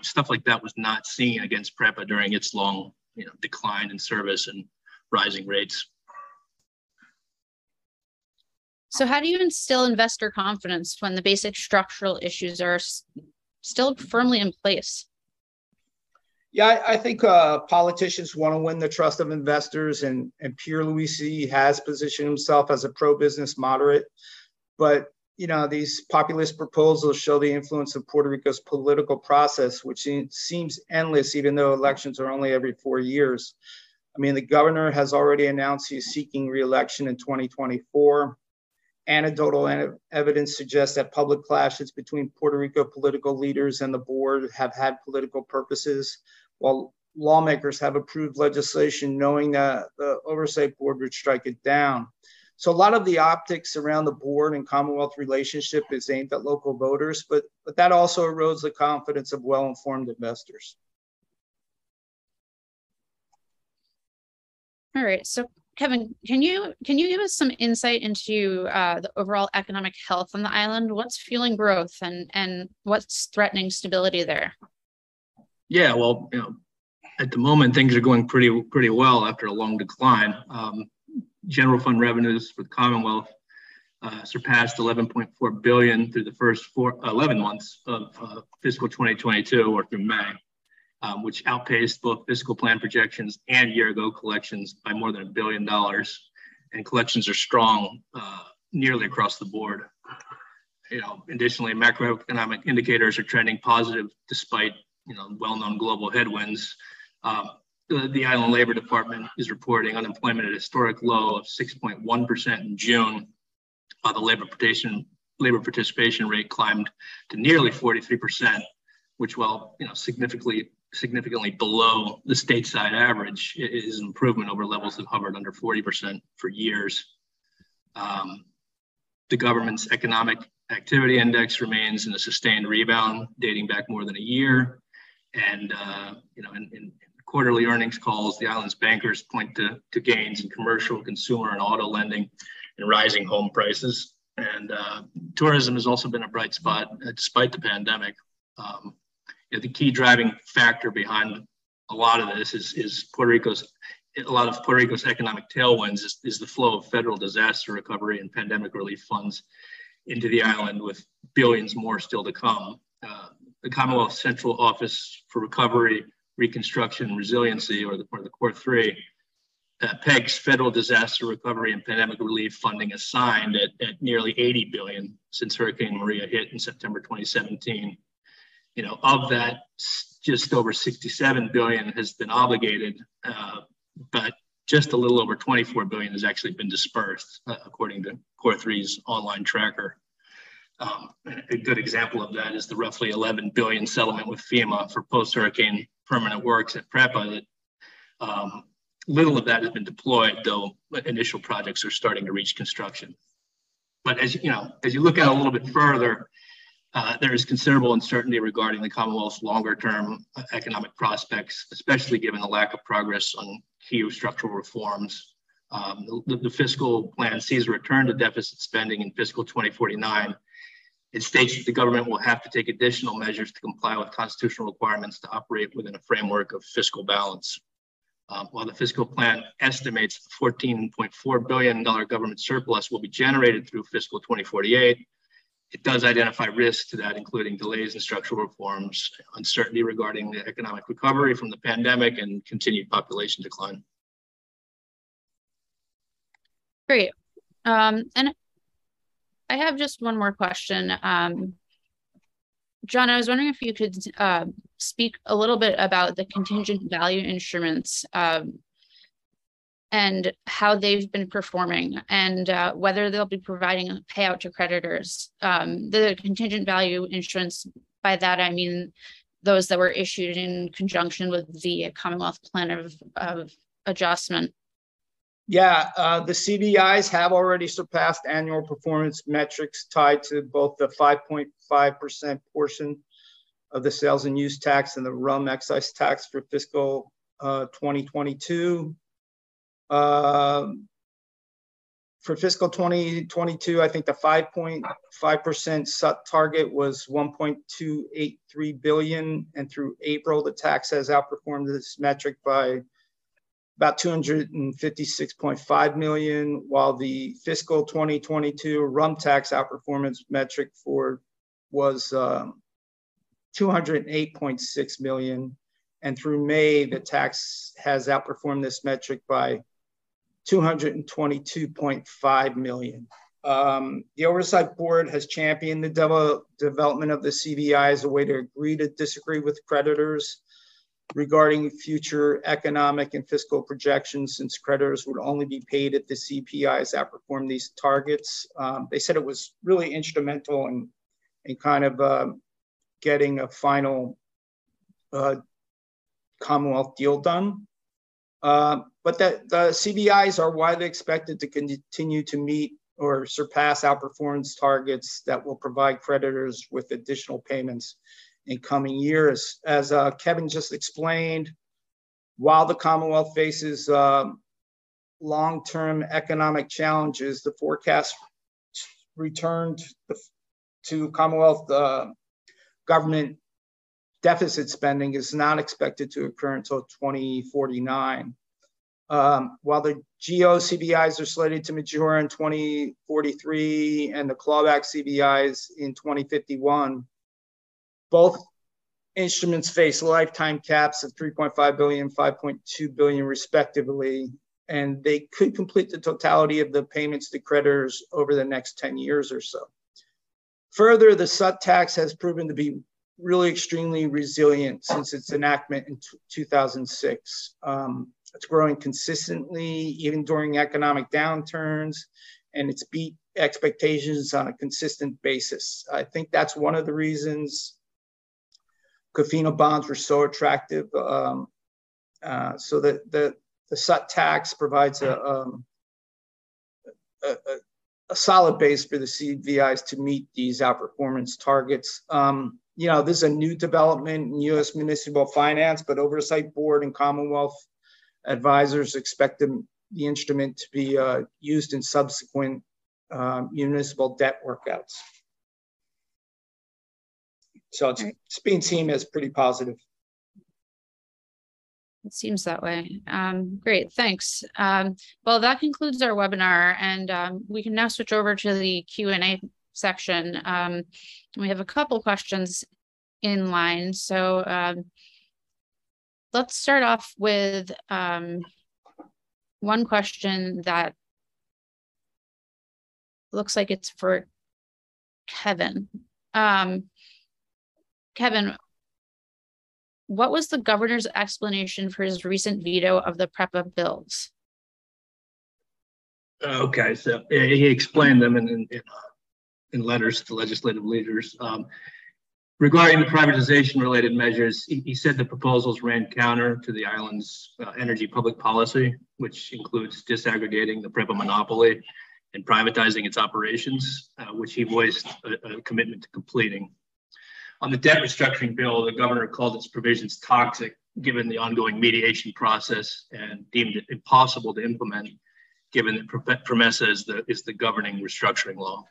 Stuff like that was not seen against PREPA during its long you know, decline in service and rising rates. So how do you instill investor confidence when the basic structural issues are still firmly in place? Yeah, I, I think uh, politicians want to win the trust of investors, and, and Pierluisi has positioned himself as a pro-business moderate. But you know, these populist proposals show the influence of Puerto Rico's political process, which seems endless, even though elections are only every four years. I mean, the governor has already announced he's seeking reelection in 2024. Anecdotal evidence suggests that public clashes between Puerto Rico political leaders and the board have had political purposes while lawmakers have approved legislation knowing that the oversight board would strike it down. So a lot of the optics around the board and Commonwealth relationship is aimed at local voters, but, but that also erodes the confidence of well-informed investors. All right. So Kevin, can you can you give us some insight into uh, the overall economic health on the island? What's fueling growth and and what's threatening stability there? Yeah, well, you know, at the moment things are going pretty pretty well after a long decline. Um, general fund revenues for the Commonwealth uh, surpassed 11.4 billion through the first four, 11 months of uh, fiscal 2022 or through May, um, which outpaced both fiscal plan projections and year ago collections by more than a billion dollars. And collections are strong uh, nearly across the board. You know, additionally, macroeconomic indicators are trending positive despite you know well-known global headwinds. Um, the, the Island Labor Department is reporting unemployment at a historic low of 6.1% in June, while the labor participation, labor participation rate climbed to nearly 43%, which, while you know significantly significantly below the stateside average, is an improvement over levels that hovered under 40% for years. Um, the government's economic activity index remains in a sustained rebound dating back more than a year. And, uh, you know, in, in, quarterly earnings calls, the island's bankers point to, to gains in commercial, consumer, and auto lending and rising home prices. And uh, tourism has also been a bright spot uh, despite the pandemic. Um, you know, the key driving factor behind a lot of this is, is Puerto Rico's a lot of Puerto Rico's economic tailwinds is, is the flow of federal disaster recovery and pandemic relief funds into the island, with billions more still to come. Uh, the Commonwealth Central Office for Recovery Reconstruction and Resiliency, or the, or the COR3, uh, pegs federal disaster recovery and pandemic relief funding assigned at, at nearly 80 billion since Hurricane Maria hit in September 2017. You know, of that, just over 67 billion has been obligated, uh, but just a little over 24 billion has actually been dispersed, uh, according to COR3's online tracker. Um, a good example of that is the roughly 11 billion settlement with FEMA for post-hurricane permanent works at PREPA. That um, little of that has been deployed, though initial projects are starting to reach construction. But as you know, as you look out a little bit further, uh, there is considerable uncertainty regarding the Commonwealth's longer-term economic prospects, especially given the lack of progress on key structural reforms. Um, the, the, fiscal plan sees a return to deficit spending in fiscal 2049 it states that the government will have to take additional measures to comply with constitutional requirements to operate within a framework of fiscal balance. Um, while the fiscal plan estimates the $14.4 billion government surplus will be generated through fiscal 2048, it does identify risks to that, including delays in structural reforms, uncertainty regarding the economic recovery from the pandemic, and continued population decline. Great. Um, and I have just one more question. Um, John, I was wondering if you could uh, speak a little bit about the contingent value instruments um, and how they've been performing and uh, whether they'll be providing a payout to creditors. Um, the contingent value instruments, by that I mean those that were issued in conjunction with the Commonwealth Plan of, of Adjustment. Yeah, uh, the CVIs have already surpassed annual performance metrics tied to both the 5.5% portion of the sales and use tax and the rum excise tax for fiscal uh, 2022. Uh, for fiscal 2022, I think the 5.5% target was 1.283 billion, and through April, the tax has outperformed this metric by about 256.5 million, while the fiscal 2022 rum tax outperformance metric for was um, 208.6 million. And through May, the tax has outperformed this metric by 222.5 million. Um, the Oversight Board has championed the de- development of the CVI as a way to agree to disagree with creditors regarding future economic and fiscal projections since creditors would only be paid if the CVIs outperform these targets. Um, they said it was really instrumental in, in kind of uh, getting a final uh, Commonwealth deal done. Uh, but that the CVIs are widely expected to continue to meet or surpass outperformance targets that will provide creditors with additional payments in coming years. As uh, Kevin just explained, while the Commonwealth faces uh, long-term economic challenges, the forecast returned to Commonwealth uh, government deficit spending is not expected to occur until 2049. Um, while the GO CVIs are slated to mature in 2043 and the clawback CVIs in 2051, both instruments face lifetime caps of 3.5 billion, 5.2 billion respectively, and they could complete the totality of the payments to creditors over the next 10 years or so. Further, the SUT tax has proven to be really extremely resilient since its enactment in 2006. Um, it's growing consistently, even during economic downturns, and it's beat expectations on a consistent basis. I think that's one of the reasons COFINA bonds were so attractive. Um, uh, so that the, the SUT tax provides a, um, a, a, a, solid base for the CVIs to meet these outperformance targets. Um, you know, this is a new development in U.S. municipal finance, but Oversight Board and Commonwealth advisors expect the, the instrument to be uh, used in subsequent uh, municipal debt workouts. So it's, it's being seen as pretty positive. It seems that way. Um, great, thanks. Um, well, that concludes our webinar, and um, we can now switch over to the Q&A section. Um, we have a couple questions in line. So um, let's start off with um, one question that looks like it's for Kevin. Um, Kevin, what was the governor's explanation for his recent veto of the PREPA bills? Okay, so he explained them in, in, in letters to legislative leaders. Um, regarding the privatization related measures, he, he, said the proposals ran counter to the island's uh, energy public policy, which includes disaggregating the PREPA monopoly and privatizing its operations, uh, which he voiced a, a commitment to completing. On the debt restructuring bill, the governor called its provisions toxic given the ongoing mediation process and deemed it impossible to implement given that PROMESA is the, is the governing restructuring law.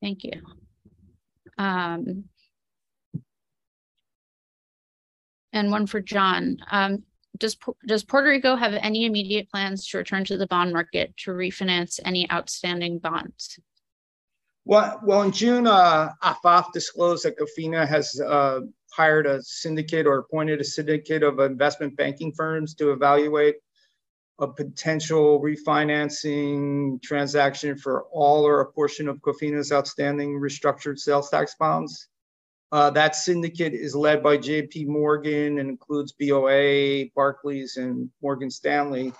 Thank you. Um, and one for John. Um, does, does Puerto Rico have any immediate plans to return to the bond market to refinance any outstanding bonds? Well, well in June, uh, AAFAF disclosed that COFINA has uh, hired a syndicate or appointed a syndicate of investment banking firms to evaluate a potential refinancing transaction for all or a portion of COFINA's outstanding restructured sales tax bonds. Uh, that syndicate is led by JP Morgan and includes BOA, Barclays, and Morgan Stanley.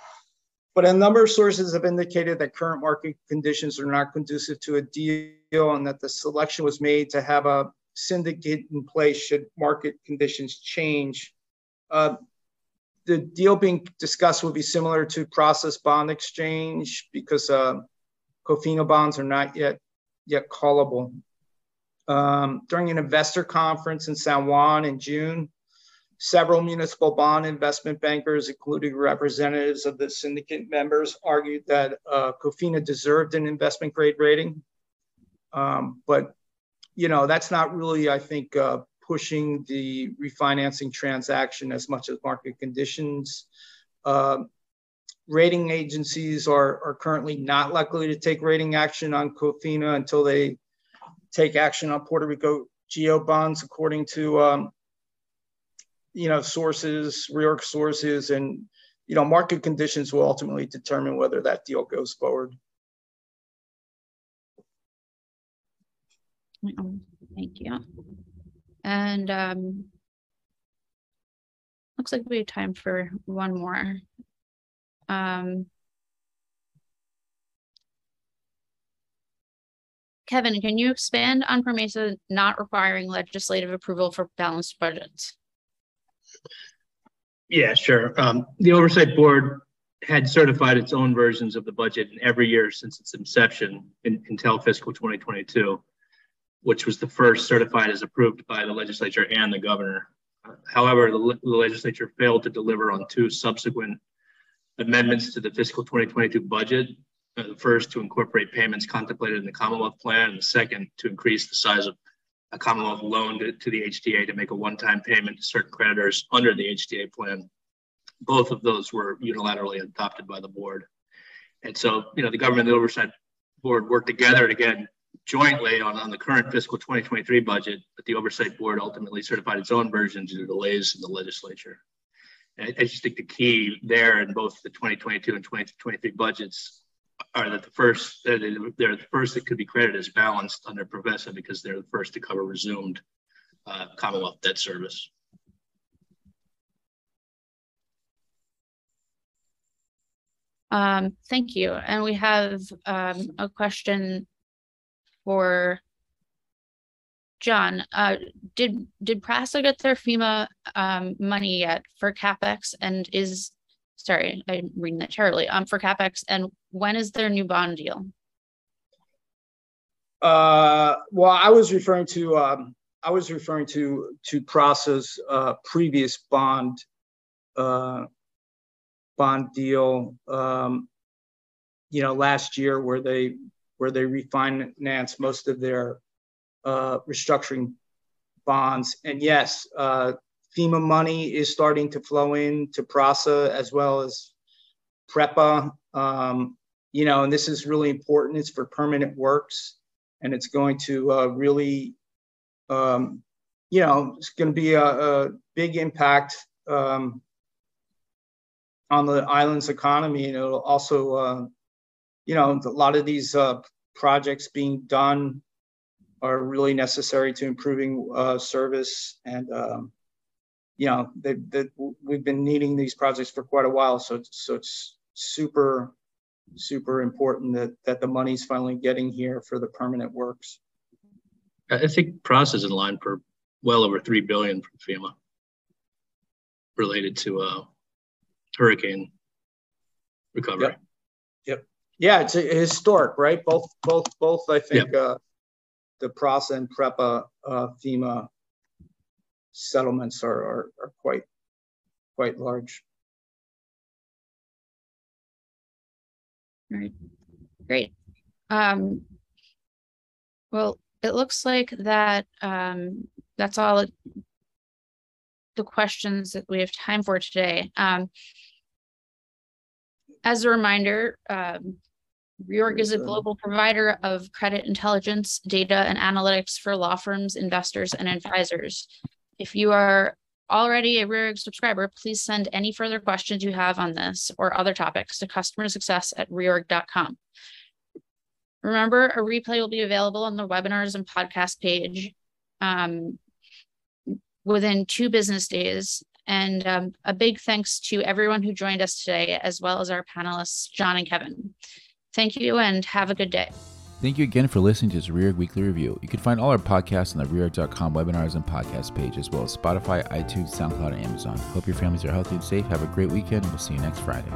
But a number of sources have indicated that current market conditions are not conducive to a deal and that the selection was made to have a syndicate in place should market conditions change. Uh, the deal being discussed would be similar to process bond exchange because uh, COFINA bonds are not yet yet callable. Um, during an investor conference in San Juan in June, several municipal bond investment bankers, including representatives of the syndicate members, argued that uh, COFINA deserved an investment grade rating. Um, but, you know, that's not really, I think, uh, pushing the refinancing transaction as much as market conditions. Uh, rating agencies are, are currently not likely to take rating action on COFINA until they take action on Puerto Rico GO bonds according to um, you know sources, reorg sources, and you know market conditions will ultimately determine whether that deal goes forward. Thank you. And um, looks like we have time for one more. Um, Kevin, can you expand on PROMESA not requiring legislative approval for balanced budgets? Yeah, sure. Um, the Oversight Board had certified its own versions of the budget in every year since its inception in, until fiscal 2022, which was the first certified as approved by the legislature and the governor. However, the, the legislature failed to deliver on two subsequent amendments to the fiscal 2022 budget the first, to incorporate payments contemplated in the Commonwealth Plan, and the second, to increase the size of a Commonwealth loan to, to the HTA to make a one-time payment to certain creditors under the HTA plan. Both of those were unilaterally adopted by the board. And so, you know, the government and the oversight board worked together again jointly on, on the current fiscal 2023 budget, but the oversight board ultimately certified its own version due to delays in the legislature. And I, I just think the key there in both the 2022 and 2023 budgets are that the first they're the first that could be credited as balanced under PROMESA because they're the first to cover resumed uh, Commonwealth debt service. Um, thank you. And we have um, a question for John. Uh, did did PRASA get their FEMA um, money yet for capex? And is sorry, I'm reading that terribly. Um, for capex, and when is their new bond deal? Uh, well, I was referring to um, I was referring to to PRASA's uh, previous bond uh, bond deal. Um, you know, last year where they where they refinanced most of their uh, restructuring bonds. And yes, uh, FEMA money is starting to flow in to PRASA as well as PREPA. Um, you know, and this is really important. It's for permanent works, and it's going to uh, really, um, you know, it's going to be a, a big impact um, on the island's economy, and it'll also uh, you know, a lot of these uh, projects being done are really necessary to improving uh, service. And, um, you know, they, they, we've been needing these projects for quite a while. So, it's, so it's super, super important that, that the money's finally getting here for the permanent works. I think PRASA is in line for well over 3 billion from FEMA related to uh, hurricane recovery. Yep. yep yeah, it's a, historic, right? Both, both, both. I think uh, the PRASA and PREPA uh, FEMA settlements are, are, are quite quite large. Great. Um, well, it looks like that um, that's all the questions that we have time for today. Um, as a reminder, um, Reorg is a global provider of credit intelligence, data, and analytics for law firms, investors, and advisors. If you are already a Reorg subscriber, please send any further questions you have on this or other topics to customer success at reorg.com. Remember, a replay will be available on the webinars and podcast page um, within two business days. And um, a big thanks to everyone who joined us today, as well as our panelists, John and Kevin. Thank you and have a good day. Thank you again for listening to this Reorg Weekly Review. You can find all our podcasts on the Reorg.com webinars and podcast page, as well as Spotify, iTunes, SoundCloud, and Amazon. Hope your families are healthy and safe. Have a great weekend. We'll see you next Friday.